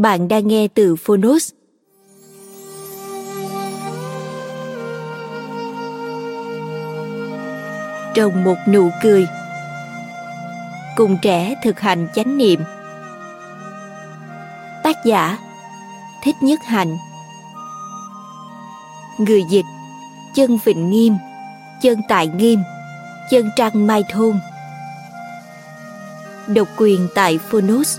Bạn đang nghe từ Phonos. Trong một nụ cười, Cùng trẻ thực hành chánh niệm. Tác giả, Thích Nhất Hạnh. Người dịch, Chân Vịnh Nghiêm, Chân Tại Nghiêm, Chân Trăng Mai Thôn. Độc quyền tại Phonos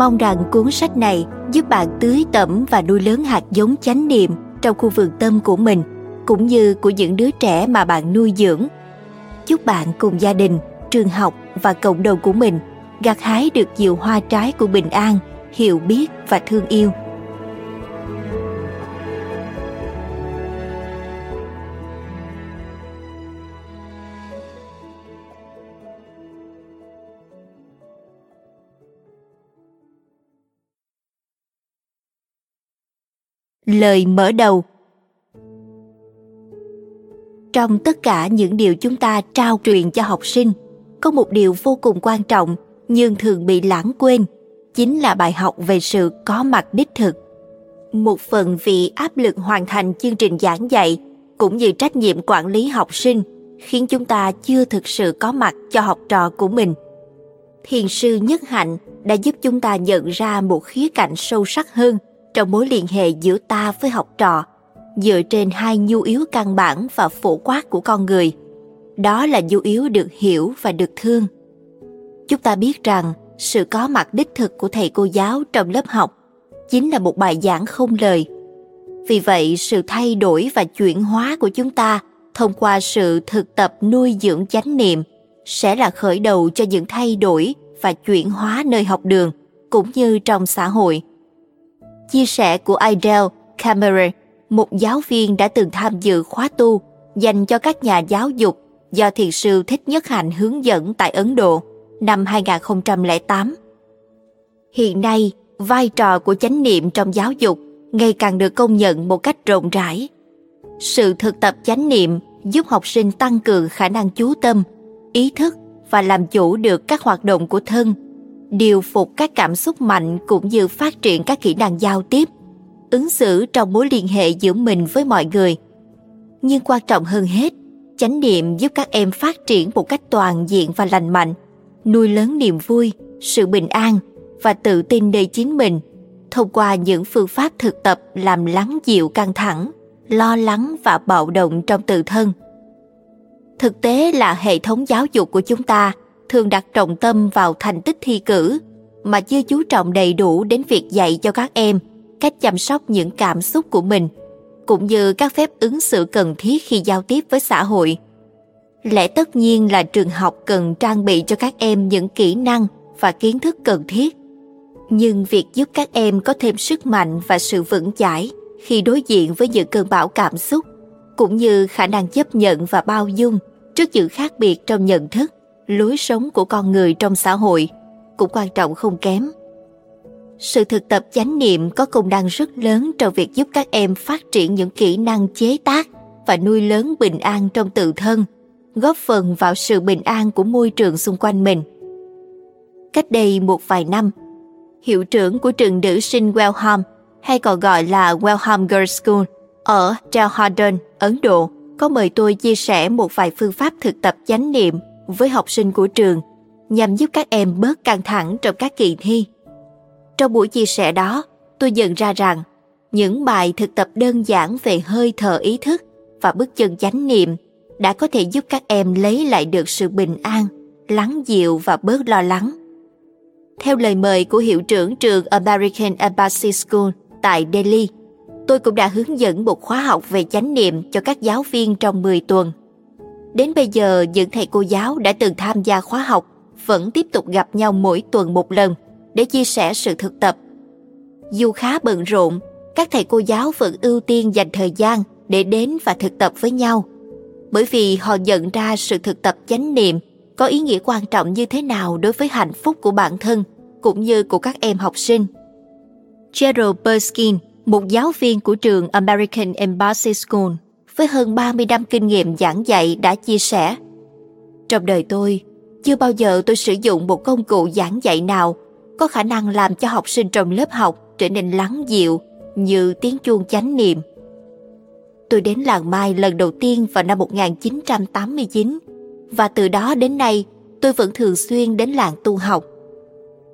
Mong rằng cuốn sách này giúp bạn tưới tẩm và nuôi lớn hạt giống chánh niệm trong khu vườn tâm của mình, cũng như của những đứa trẻ mà bạn nuôi dưỡng. Chúc bạn cùng gia đình, trường học và cộng đồng của mình gặt hái được nhiều hoa trái của bình an, hiểu biết và thương yêu. Lời mở đầu. Trong tất cả những điều chúng ta trao truyền cho học sinh, có một điều vô cùng quan trọng nhưng thường bị lãng quên, chính là bài học về sự có mặt đích thực. Một phần vì áp lực hoàn thành chương trình giảng dạy cũng như trách nhiệm quản lý học sinh khiến chúng ta chưa thực sự có mặt cho học trò của mình. Thiền sư nhất hạnh đã giúp chúng ta nhận ra một khía cạnh sâu sắc hơn trong mối liên hệ giữa ta với học trò, dựa trên hai nhu yếu căn bản và phổ quát của con người. Đó là nhu yếu được hiểu và được thương. Chúng ta biết rằng sự có mặt đích thực của thầy cô giáo trong lớp học chính là một bài giảng không lời. Vì vậy, sự thay đổi và chuyển hóa của chúng ta thông qua sự thực tập nuôi dưỡng chánh niệm sẽ là khởi đầu cho những thay đổi và chuyển hóa nơi học đường, cũng như trong xã hội chia sẻ của Idel Cameron, một giáo viên đã từng tham dự khóa tu dành cho các nhà giáo dục do thiền sư Thích Nhất Hạnh hướng dẫn tại Ấn Độ năm 2008. Hiện nay, vai trò của chánh niệm trong giáo dục ngày càng được công nhận một cách rộng rãi. Sự thực tập chánh niệm giúp học sinh tăng cường khả năng chú tâm, ý thức và làm chủ được các hoạt động của thân điều phục các cảm xúc mạnh cũng như phát triển các kỹ năng giao tiếp, ứng xử trong mối liên hệ giữa mình với mọi người. Nhưng quan trọng hơn hết, chánh niệm giúp các em phát triển một cách toàn diện và lành mạnh, nuôi lớn niềm vui, sự bình an và tự tin nơi chính mình, thông qua những phương pháp thực tập làm lắng dịu căng thẳng, lo lắng và bạo động trong tự thân. Thực tế là hệ thống giáo dục của chúng ta thường đặt trọng tâm vào thành tích thi cử, mà chưa chú trọng đầy đủ đến việc dạy cho các em, cách chăm sóc những cảm xúc của mình, cũng như các phép ứng xử cần thiết khi giao tiếp với xã hội. Lẽ tất nhiên là trường học cần trang bị cho các em những kỹ năng và kiến thức cần thiết, nhưng việc giúp các em có thêm sức mạnh và sự vững chãi khi đối diện với những cơn bão cảm xúc, cũng như khả năng chấp nhận và bao dung trước những khác biệt trong nhận thức lối sống của con người trong xã hội cũng quan trọng không kém. Sự thực tập chánh niệm có công năng rất lớn trong việc giúp các em phát triển những kỹ năng chế tác và nuôi lớn bình an trong tự thân góp phần vào sự bình an của môi trường xung quanh mình. Cách đây một vài năm hiệu trưởng của trường nữ sinh Wellham hay còn gọi là Wellham Girls School ở Jawhardhan, Ấn Độ có mời tôi chia sẻ một vài phương pháp thực tập chánh niệm với học sinh của trường nhằm giúp các em bớt căng thẳng trong các kỳ thi. Trong buổi chia sẻ đó, tôi nhận ra rằng những bài thực tập đơn giản về hơi thở ý thức và bước chân chánh niệm đã có thể giúp các em lấy lại được sự bình an, lắng dịu và bớt lo lắng. Theo lời mời của hiệu trưởng trường American Embassy School tại Delhi, tôi cũng đã hướng dẫn một khóa học về chánh niệm cho các giáo viên trong 10 tuần. Đến bây giờ, những thầy cô giáo đã từng tham gia khóa học vẫn tiếp tục gặp nhau mỗi tuần một lần để chia sẻ sự thực tập. Dù khá bận rộn, các thầy cô giáo vẫn ưu tiên dành thời gian để đến và thực tập với nhau. Bởi vì họ nhận ra sự thực tập chánh niệm có ý nghĩa quan trọng như thế nào đối với hạnh phúc của bản thân cũng như của các em học sinh. Gerald Berskin, một giáo viên của trường American Embassy School với hơn 30 năm kinh nghiệm giảng dạy đã chia sẻ Trong đời tôi, chưa bao giờ tôi sử dụng một công cụ giảng dạy nào có khả năng làm cho học sinh trong lớp học trở nên lắng dịu như tiếng chuông chánh niệm. Tôi đến làng Mai lần đầu tiên vào năm 1989 và từ đó đến nay tôi vẫn thường xuyên đến làng tu học.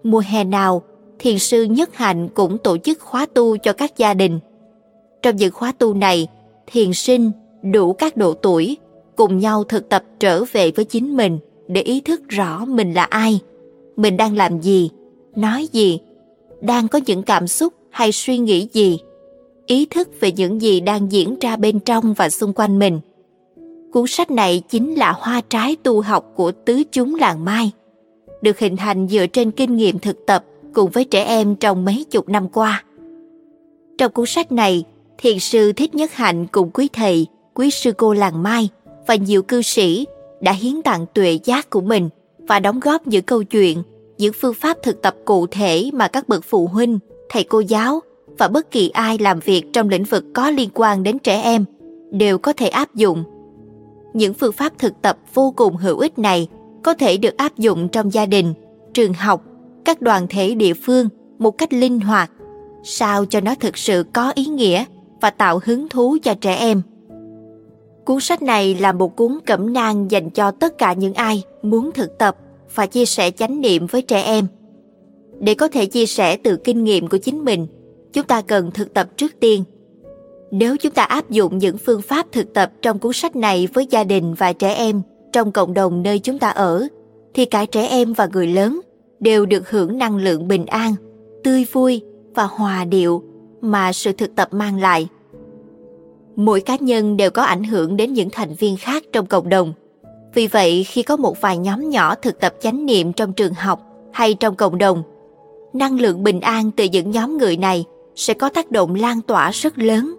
Mùa hè nào, thiền sư Nhất Hạnh cũng tổ chức khóa tu cho các gia đình. Trong những khóa tu này, thiền sinh đủ các độ tuổi cùng nhau thực tập trở về với chính mình để ý thức rõ mình là ai, mình đang làm gì, nói gì, đang có những cảm xúc hay suy nghĩ gì, ý thức về những gì đang diễn ra bên trong và xung quanh mình. Cuốn sách này chính là hoa trái tu học của tứ chúng làng Mai, được hình thành dựa trên kinh nghiệm thực tập cùng với trẻ em trong mấy chục năm qua. Trong cuốn sách này, thiền sư Thích Nhất Hạnh cùng quý thầy, quý sư cô làng Mai và nhiều cư sĩ đã hiến tặng tuệ giác của mình và đóng góp những câu chuyện, những phương pháp thực tập cụ thể mà các bậc phụ huynh, thầy cô giáo và bất kỳ ai làm việc trong lĩnh vực có liên quan đến trẻ em đều có thể áp dụng. Những phương pháp thực tập vô cùng hữu ích này có thể được áp dụng trong gia đình, trường học, các đoàn thể địa phương một cách linh hoạt, sao cho nó thực sự có ý nghĩa và tạo hứng thú cho trẻ em. Cuốn sách này là một cuốn cẩm nang dành cho tất cả những ai muốn thực tập và chia sẻ chánh niệm với trẻ em. Để có thể chia sẻ từ kinh nghiệm của chính mình, chúng ta cần thực tập trước tiên. Nếu chúng ta áp dụng những phương pháp thực tập trong cuốn sách này với gia đình và trẻ em trong cộng đồng nơi chúng ta ở, thì cả trẻ em và người lớn đều được hưởng năng lượng bình an, tươi vui và hòa điệu mà sự thực tập mang lại. Mỗi cá nhân đều có ảnh hưởng đến những thành viên khác trong cộng đồng. Vì vậy, khi có một vài nhóm nhỏ thực tập chánh niệm trong trường học hay trong cộng đồng, năng lượng bình an từ những nhóm người này sẽ có tác động lan tỏa rất lớn.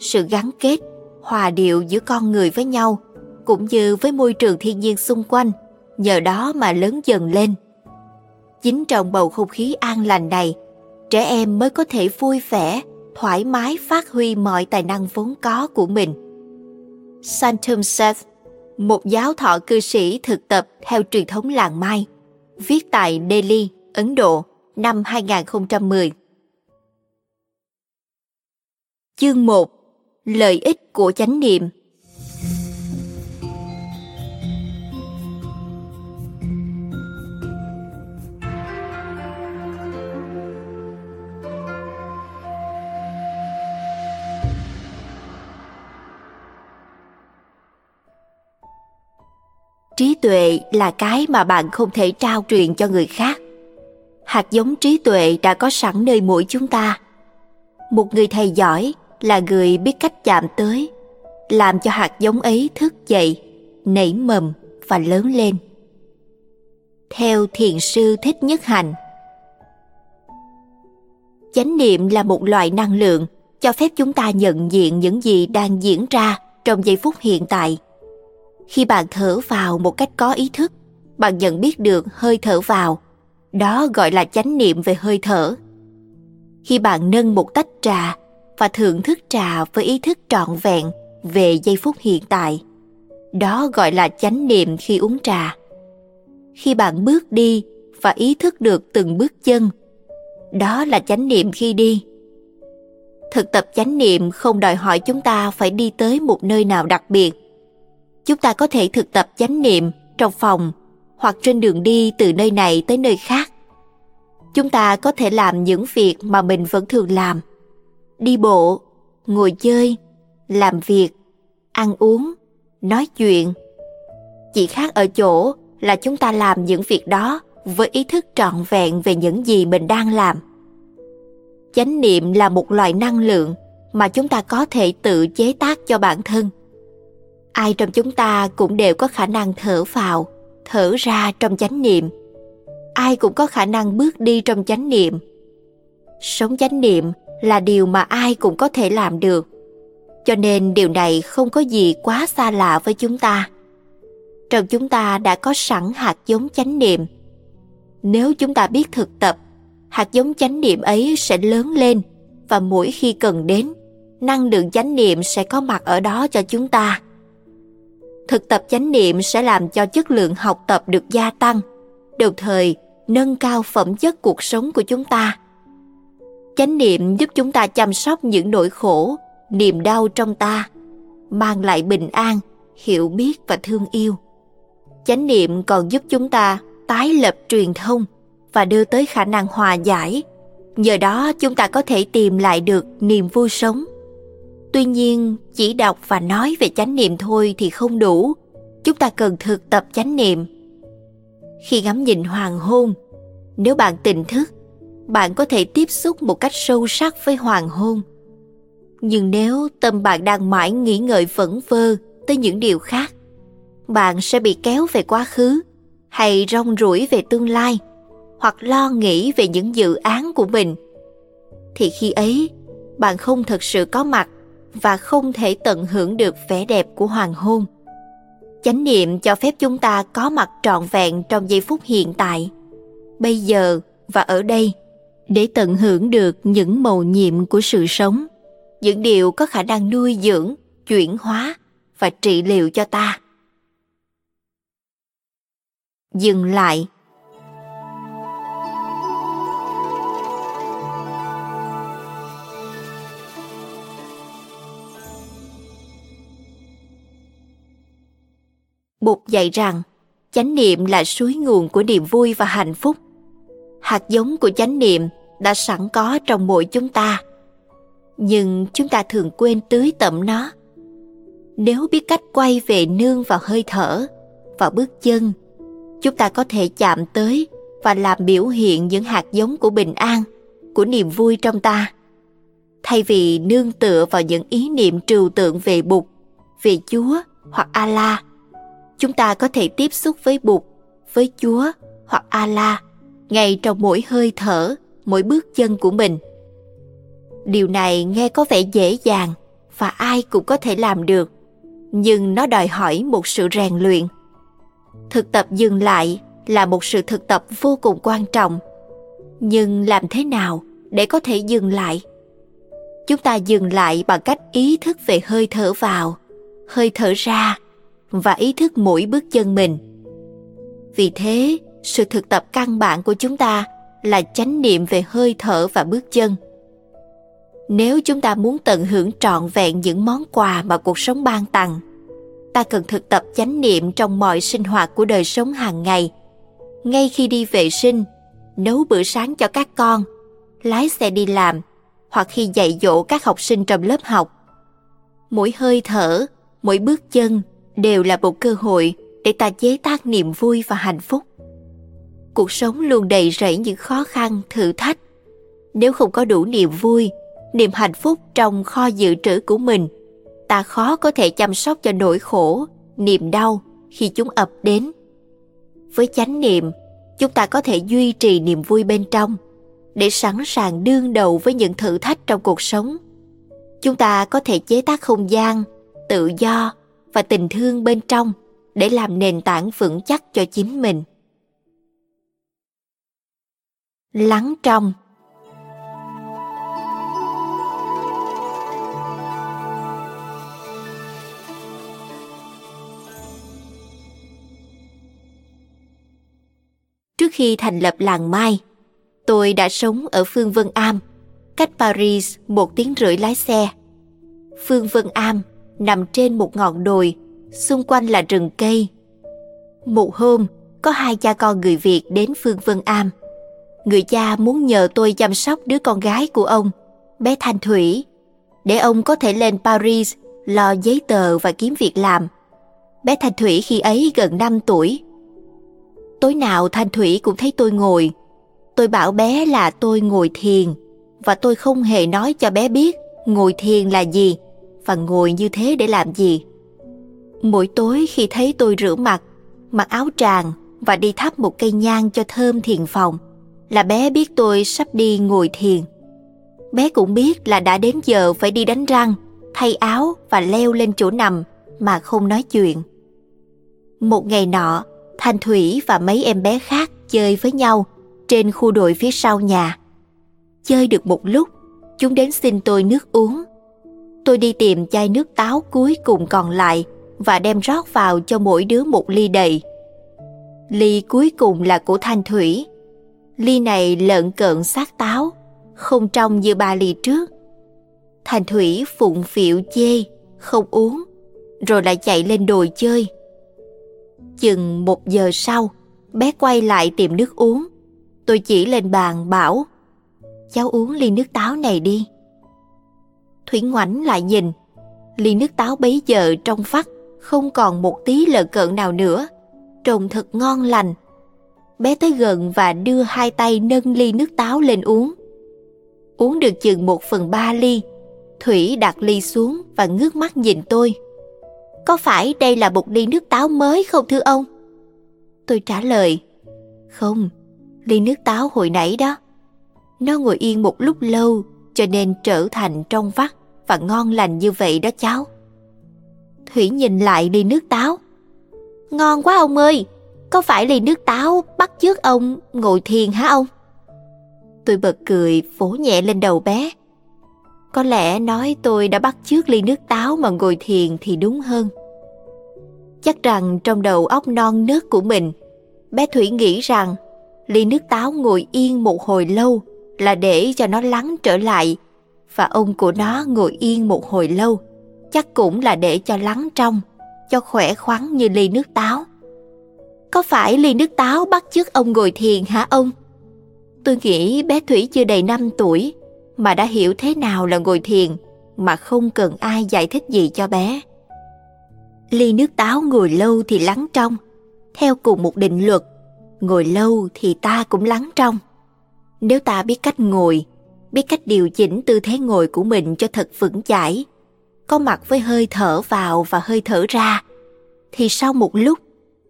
Sự gắn kết, hòa điệu giữa con người với nhau cũng như với môi trường thiên nhiên xung quanh nhờ đó mà lớn dần lên. Chính trong bầu không khí an lành này trẻ em mới có thể vui vẻ thoải mái phát huy mọi tài năng vốn có của mình. Santum Seth, một giáo thọ cư sĩ thực tập theo truyền thống làng Mai, viết tại Delhi, Ấn Độ năm 2010. Chương 1. Lợi ích của chánh niệm trí tuệ là cái mà bạn không thể trao truyền cho người khác. Hạt giống trí tuệ đã có sẵn nơi mỗi chúng ta. Một người thầy giỏi là người biết cách chạm tới, làm cho hạt giống ấy thức dậy, nảy mầm và lớn lên. Theo thiền sư thích nhất hành, chánh niệm là một loại năng lượng cho phép chúng ta nhận diện những gì đang diễn ra trong giây phút hiện tại khi bạn thở vào một cách có ý thức, bạn nhận biết được hơi thở vào. Đó gọi là chánh niệm về hơi thở. Khi bạn nâng một tách trà và thưởng thức trà với ý thức trọn vẹn về giây phút hiện tại, đó gọi là chánh niệm khi uống trà. Khi bạn bước đi và ý thức được từng bước chân, đó là chánh niệm khi đi. Thực tập chánh niệm không đòi hỏi chúng ta phải đi tới một nơi nào đặc biệt chúng ta có thể thực tập chánh niệm trong phòng hoặc trên đường đi từ nơi này tới nơi khác. Chúng ta có thể làm những việc mà mình vẫn thường làm. Đi bộ, ngồi chơi, làm việc, ăn uống, nói chuyện. Chỉ khác ở chỗ là chúng ta làm những việc đó với ý thức trọn vẹn về những gì mình đang làm. Chánh niệm là một loại năng lượng mà chúng ta có thể tự chế tác cho bản thân ai trong chúng ta cũng đều có khả năng thở vào, thở ra trong chánh niệm. Ai cũng có khả năng bước đi trong chánh niệm. Sống chánh niệm là điều mà ai cũng có thể làm được. Cho nên điều này không có gì quá xa lạ với chúng ta. Trong chúng ta đã có sẵn hạt giống chánh niệm. Nếu chúng ta biết thực tập, hạt giống chánh niệm ấy sẽ lớn lên và mỗi khi cần đến, năng lượng chánh niệm sẽ có mặt ở đó cho chúng ta thực tập chánh niệm sẽ làm cho chất lượng học tập được gia tăng, đồng thời nâng cao phẩm chất cuộc sống của chúng ta. Chánh niệm giúp chúng ta chăm sóc những nỗi khổ, niềm đau trong ta, mang lại bình an, hiểu biết và thương yêu. Chánh niệm còn giúp chúng ta tái lập truyền thông và đưa tới khả năng hòa giải. Nhờ đó, chúng ta có thể tìm lại được niềm vui sống tuy nhiên, chỉ đọc và nói về chánh niệm thôi thì không đủ. Chúng ta cần thực tập chánh niệm. Khi ngắm nhìn hoàng hôn, nếu bạn tỉnh thức, bạn có thể tiếp xúc một cách sâu sắc với hoàng hôn. Nhưng nếu tâm bạn đang mãi nghĩ ngợi vẩn vơ tới những điều khác, bạn sẽ bị kéo về quá khứ hay rong ruổi về tương lai hoặc lo nghĩ về những dự án của mình. Thì khi ấy, bạn không thực sự có mặt và không thể tận hưởng được vẻ đẹp của hoàng hôn. Chánh niệm cho phép chúng ta có mặt trọn vẹn trong giây phút hiện tại, bây giờ và ở đây, để tận hưởng được những màu nhiệm của sự sống, những điều có khả năng nuôi dưỡng, chuyển hóa và trị liệu cho ta. Dừng lại. Bụt dạy rằng chánh niệm là suối nguồn của niềm vui và hạnh phúc. Hạt giống của chánh niệm đã sẵn có trong mỗi chúng ta. Nhưng chúng ta thường quên tưới tẩm nó. Nếu biết cách quay về nương vào hơi thở, vào bước chân, chúng ta có thể chạm tới và làm biểu hiện những hạt giống của bình an, của niềm vui trong ta. Thay vì nương tựa vào những ý niệm trừu tượng về Bụt, về Chúa hoặc Allah, chúng ta có thể tiếp xúc với Bụt, với Chúa hoặc Allah ngay trong mỗi hơi thở, mỗi bước chân của mình. Điều này nghe có vẻ dễ dàng và ai cũng có thể làm được, nhưng nó đòi hỏi một sự rèn luyện. Thực tập dừng lại là một sự thực tập vô cùng quan trọng. Nhưng làm thế nào để có thể dừng lại? Chúng ta dừng lại bằng cách ý thức về hơi thở vào, hơi thở ra và ý thức mỗi bước chân mình. Vì thế, sự thực tập căn bản của chúng ta là chánh niệm về hơi thở và bước chân. Nếu chúng ta muốn tận hưởng trọn vẹn những món quà mà cuộc sống ban tặng, ta cần thực tập chánh niệm trong mọi sinh hoạt của đời sống hàng ngày. Ngay khi đi vệ sinh, nấu bữa sáng cho các con, lái xe đi làm, hoặc khi dạy dỗ các học sinh trong lớp học. Mỗi hơi thở, mỗi bước chân đều là một cơ hội để ta chế tác niềm vui và hạnh phúc. Cuộc sống luôn đầy rẫy những khó khăn, thử thách. Nếu không có đủ niềm vui, niềm hạnh phúc trong kho dự trữ của mình, ta khó có thể chăm sóc cho nỗi khổ, niềm đau khi chúng ập đến. Với chánh niệm, chúng ta có thể duy trì niềm vui bên trong để sẵn sàng đương đầu với những thử thách trong cuộc sống. Chúng ta có thể chế tác không gian tự do và tình thương bên trong để làm nền tảng vững chắc cho chính mình. Lắng trong. Trước khi thành lập làng mai, tôi đã sống ở phương vân am, cách paris một tiếng rưỡi lái xe. Phương vân am nằm trên một ngọn đồi, xung quanh là rừng cây. Một hôm, có hai cha con người việt đến phương vân am. Người cha muốn nhờ tôi chăm sóc đứa con gái của ông, bé thanh thủy, để ông có thể lên paris lo giấy tờ và kiếm việc làm. Bé thanh thủy khi ấy gần 5 tuổi. Tối nào thanh thủy cũng thấy tôi ngồi. Tôi bảo bé là tôi ngồi thiền, và tôi không hề nói cho bé biết ngồi thiền là gì và ngồi như thế để làm gì? Mỗi tối khi thấy tôi rửa mặt, mặc áo tràng và đi thắp một cây nhang cho thơm thiền phòng, là bé biết tôi sắp đi ngồi thiền. Bé cũng biết là đã đến giờ phải đi đánh răng, thay áo và leo lên chỗ nằm mà không nói chuyện. Một ngày nọ, thanh thủy và mấy em bé khác chơi với nhau trên khu đồi phía sau nhà. Chơi được một lúc, chúng đến xin tôi nước uống tôi đi tìm chai nước táo cuối cùng còn lại và đem rót vào cho mỗi đứa một ly đầy. Ly cuối cùng là của thanh thủy. Ly này lợn cợn sát táo, không trong như ba ly trước. Thanh thủy phụng phịu chê, không uống, rồi lại chạy lên đồi chơi. Chừng một giờ sau, bé quay lại tìm nước uống. Tôi chỉ lên bàn bảo, cháu uống ly nước táo này đi thủy ngoảnh lại nhìn. Ly nước táo bấy giờ trong vắt, không còn một tí lợn cợn nào nữa. Trông thật ngon lành. Bé tới gần và đưa hai tay nâng ly nước táo lên uống. Uống được chừng một phần ba ly, thủy đặt ly xuống và ngước mắt nhìn tôi. Có phải đây là một ly nước táo mới không thưa ông? Tôi trả lời, không, ly nước táo hồi nãy đó. Nó ngồi yên một lúc lâu, cho nên trở thành trong vắt và ngon lành như vậy đó cháu. Thủy nhìn lại ly nước táo. Ngon quá ông ơi, có phải ly nước táo bắt chước ông ngồi thiền hả ông? Tôi bật cười, vỗ nhẹ lên đầu bé. Có lẽ nói tôi đã bắt chước ly nước táo mà ngồi thiền thì đúng hơn. Chắc rằng trong đầu óc non nớt của mình, bé thủy nghĩ rằng ly nước táo ngồi yên một hồi lâu là để cho nó lắng trở lại và ông của nó ngồi yên một hồi lâu, chắc cũng là để cho lắng trong, cho khỏe khoắn như ly nước táo. Có phải ly nước táo bắt chước ông ngồi thiền hả ông? Tôi nghĩ bé thủy chưa đầy năm tuổi, mà đã hiểu thế nào là ngồi thiền, mà không cần ai giải thích gì cho bé. Ly nước táo ngồi lâu thì lắng trong, theo cùng một định luật, ngồi lâu thì ta cũng lắng trong. Nếu ta biết cách ngồi biết cách điều chỉnh tư thế ngồi của mình cho thật vững chãi. Có mặt với hơi thở vào và hơi thở ra, thì sau một lúc,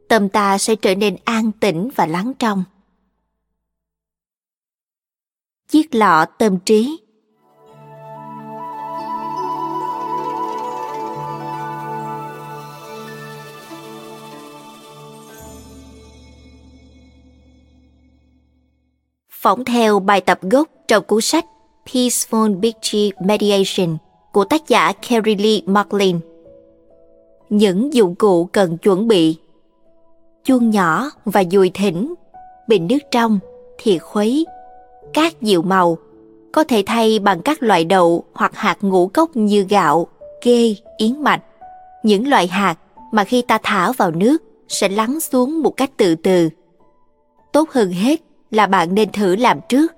tâm ta sẽ trở nên an tĩnh và lắng trong. Chiếc lọ tâm trí. Phỏng theo bài tập gốc trong cuốn sách Peaceful Victory Mediation của tác giả Carrie Lee McLean. Những dụng cụ cần chuẩn bị Chuông nhỏ và dùi thỉnh, bình nước trong, thìa khuấy, cát dịu màu, có thể thay bằng các loại đậu hoặc hạt ngũ cốc như gạo, kê, yến mạch. Những loại hạt mà khi ta thả vào nước sẽ lắng xuống một cách từ từ. Tốt hơn hết là bạn nên thử làm trước,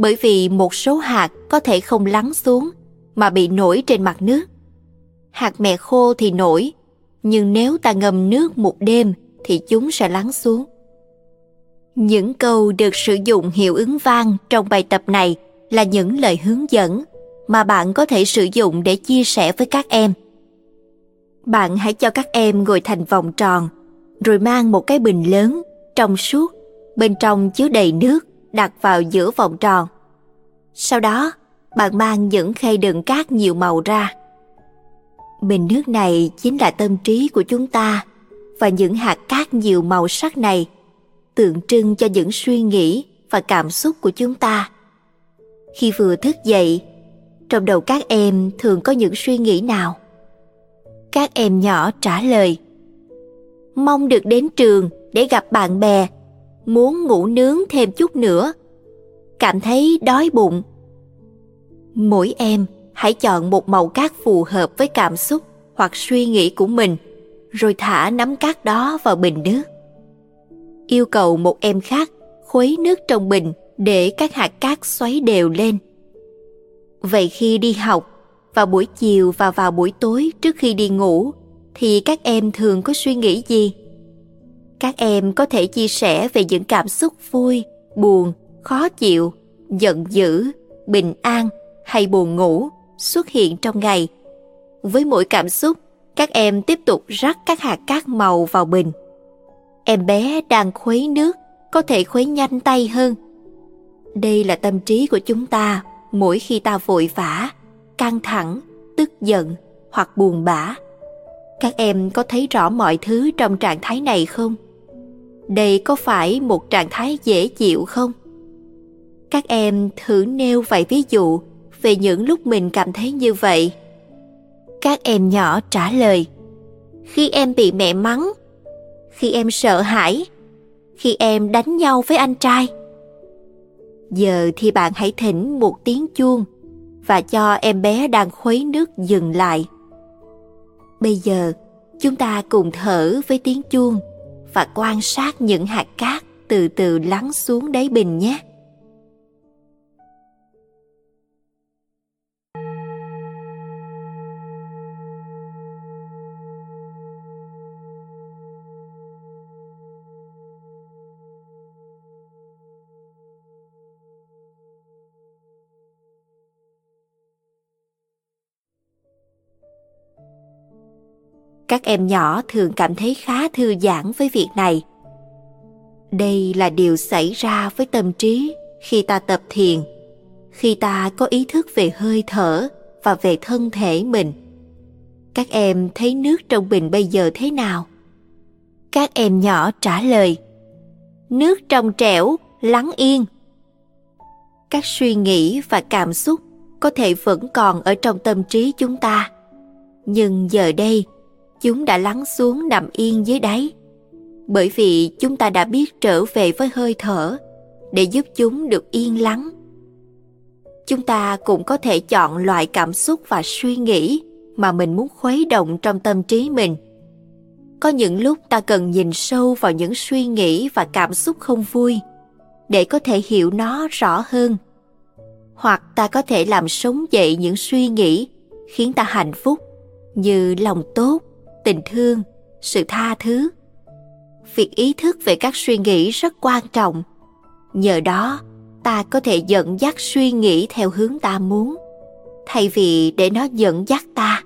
bởi vì một số hạt có thể không lắng xuống mà bị nổi trên mặt nước. Hạt mẹ khô thì nổi, nhưng nếu ta ngâm nước một đêm thì chúng sẽ lắng xuống. Những câu được sử dụng hiệu ứng vang trong bài tập này là những lời hướng dẫn mà bạn có thể sử dụng để chia sẻ với các em. Bạn hãy cho các em ngồi thành vòng tròn, rồi mang một cái bình lớn, trong suốt bên trong chứa đầy nước đặt vào giữa vòng tròn Sau đó, bạn mang những khay đựng cát nhiều màu ra. Bình nước này chính là tâm trí của chúng ta và những hạt cát nhiều màu sắc này tượng trưng cho những suy nghĩ và cảm xúc của chúng ta. Khi vừa thức dậy, trong đầu các em thường có những suy nghĩ nào? Các em nhỏ trả lời: Mong được đến trường để gặp bạn bè, muốn ngủ nướng thêm chút nữa, cảm thấy đói bụng. Mỗi em hãy chọn một màu cát phù hợp với cảm xúc hoặc suy nghĩ của mình, rồi thả nắm cát đó vào bình nước. Yêu cầu một em khác khuấy nước trong bình để các hạt cát xoáy đều lên. Vậy khi đi học, vào buổi chiều và vào buổi tối trước khi đi ngủ, thì các em thường có suy nghĩ gì? Các em có thể chia sẻ về những cảm xúc vui, buồn, khó chịu, giận dữ, bình an hay buồn ngủ xuất hiện trong ngày. Với mỗi cảm xúc, các em tiếp tục rắc các hạt cát màu vào bình. Em bé đang khuấy nước, có thể khuấy nhanh tay hơn. Đây là tâm trí của chúng ta mỗi khi ta vội vã, căng thẳng, tức giận hoặc buồn bã. Các em có thấy rõ mọi thứ trong trạng thái này không? Đây có phải một trạng thái dễ chịu không? Các em thử nêu vài ví dụ về những lúc mình cảm thấy như vậy. Các em nhỏ trả lời: Khi em bị mẹ mắng, khi em sợ hãi, khi em đánh nhau với anh trai. Giờ thì bạn hãy thỉnh một tiếng chuông và cho em bé đang khuấy nước dừng lại. Bây giờ, chúng ta cùng thở với tiếng chuông và quan sát những hạt cát từ từ lắng xuống đáy bình nhé. Các em nhỏ thường cảm thấy khá thư giãn với việc này. Đây là điều xảy ra với tâm trí khi ta tập thiền. Khi ta có ý thức về hơi thở và về thân thể mình, các em thấy nước trong bình bây giờ thế nào? Các em nhỏ trả lời, nước trong trẻo, lắng yên. Các suy nghĩ và cảm xúc có thể vẫn còn ở trong tâm trí chúng ta. Nhưng giờ đây chúng đã lắng xuống nằm yên dưới đáy. Bởi vì chúng ta đã biết trở về với hơi thở để giúp chúng được yên lắng. Chúng ta cũng có thể chọn loại cảm xúc và suy nghĩ mà mình muốn khuấy động trong tâm trí mình. Có những lúc ta cần nhìn sâu vào những suy nghĩ và cảm xúc không vui để có thể hiểu nó rõ hơn. Hoặc ta có thể làm sống dậy những suy nghĩ khiến ta hạnh phúc như lòng tốt tình thương, sự tha thứ. Việc ý thức về các suy nghĩ rất quan trọng. Nhờ đó, ta có thể dẫn dắt suy nghĩ theo hướng ta muốn, thay vì để nó dẫn dắt ta.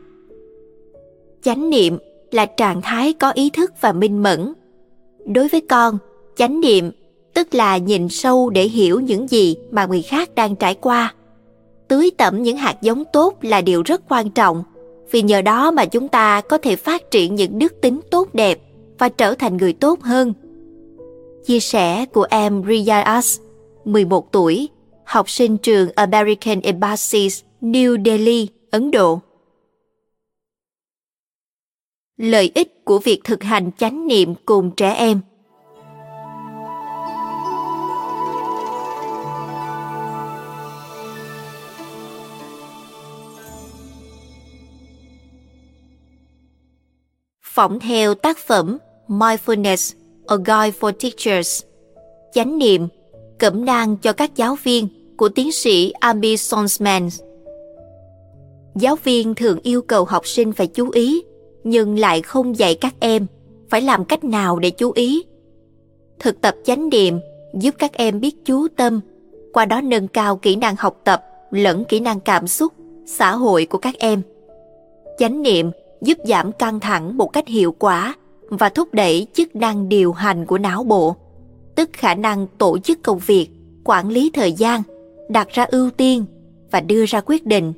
Chánh niệm là trạng thái có ý thức và minh mẫn. Đối với con, chánh niệm tức là nhìn sâu để hiểu những gì mà người khác đang trải qua. Tưới tẩm những hạt giống tốt là điều rất quan trọng vì nhờ đó mà chúng ta có thể phát triển những đức tính tốt đẹp và trở thành người tốt hơn. Chia sẻ của em Riyas, 11 tuổi, học sinh trường American Embassy, New Delhi, Ấn Độ. Lợi ích của việc thực hành chánh niệm cùng trẻ em – phỏng theo tác phẩm Mindfulness, A Guide for Teachers, chánh niệm, cẩm nang cho các giáo viên của tiến sĩ Amy Sonsman. Giáo viên thường yêu cầu học sinh phải chú ý, nhưng lại không dạy các em phải làm cách nào để chú ý. Thực tập chánh niệm giúp các em biết chú tâm, qua đó nâng cao kỹ năng học tập lẫn kỹ năng cảm xúc, xã hội của các em. Chánh niệm giúp giảm căng thẳng một cách hiệu quả và thúc đẩy chức năng điều hành của não bộ, tức khả năng tổ chức công việc, quản lý thời gian, đặt ra ưu tiên và đưa ra quyết định.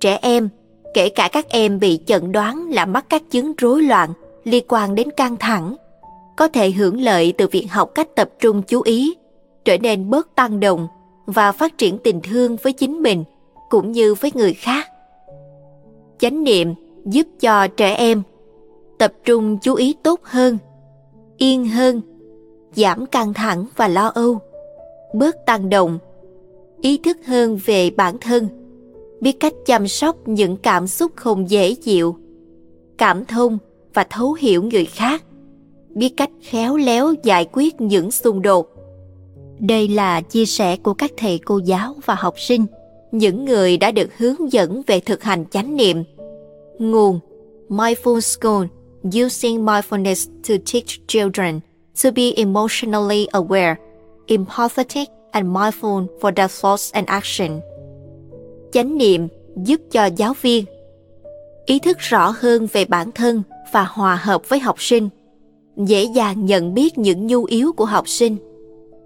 Trẻ em kể cả các em bị chẩn đoán là mắc các chứng rối loạn liên quan đến căng thẳng có thể hưởng lợi từ việc học cách tập trung chú ý trở nên bớt tăng động và phát triển tình thương với chính mình cũng như với người khác. Chánh niệm giúp cho trẻ em tập trung chú ý tốt hơn, yên hơn, giảm căng thẳng và lo âu, bớt tăng động, ý thức hơn về bản thân, biết cách chăm sóc những cảm xúc không dễ chịu, cảm thông và thấu hiểu người khác, biết cách khéo léo giải quyết những xung đột. Đây là chia sẻ của các thầy cô giáo và học sinh, những người đã được hướng dẫn về thực hành chánh niệm nguồn mindful school. Using mindfulness to teach children to be emotionally aware. Empathetic and mindful for their thoughts and action. Chánh niệm giúp cho giáo viên ý thức rõ hơn về bản thân và hòa hợp với học sinh. Dễ dàng nhận biết những nhu yếu của học sinh.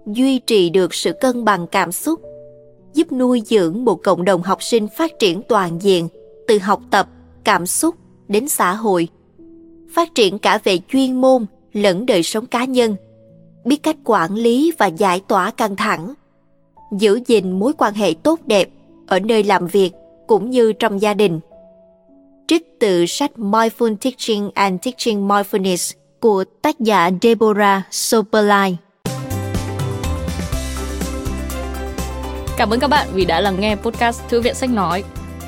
Duy trì được sự cân bằng cảm xúc. Giúp nuôi dưỡng một cộng đồng học sinh phát triển toàn diện từ học tập cảm xúc đến xã hội, phát triển cả về chuyên môn lẫn đời sống cá nhân, biết cách quản lý và giải tỏa căng thẳng, giữ gìn mối quan hệ tốt đẹp ở nơi làm việc cũng như trong gia đình. Trích từ sách Mindful Teaching and Teaching Mindfulness của tác giả Deborah Soperline. Cảm ơn các bạn vì đã lắng nghe podcast Thư viện Sách Nói.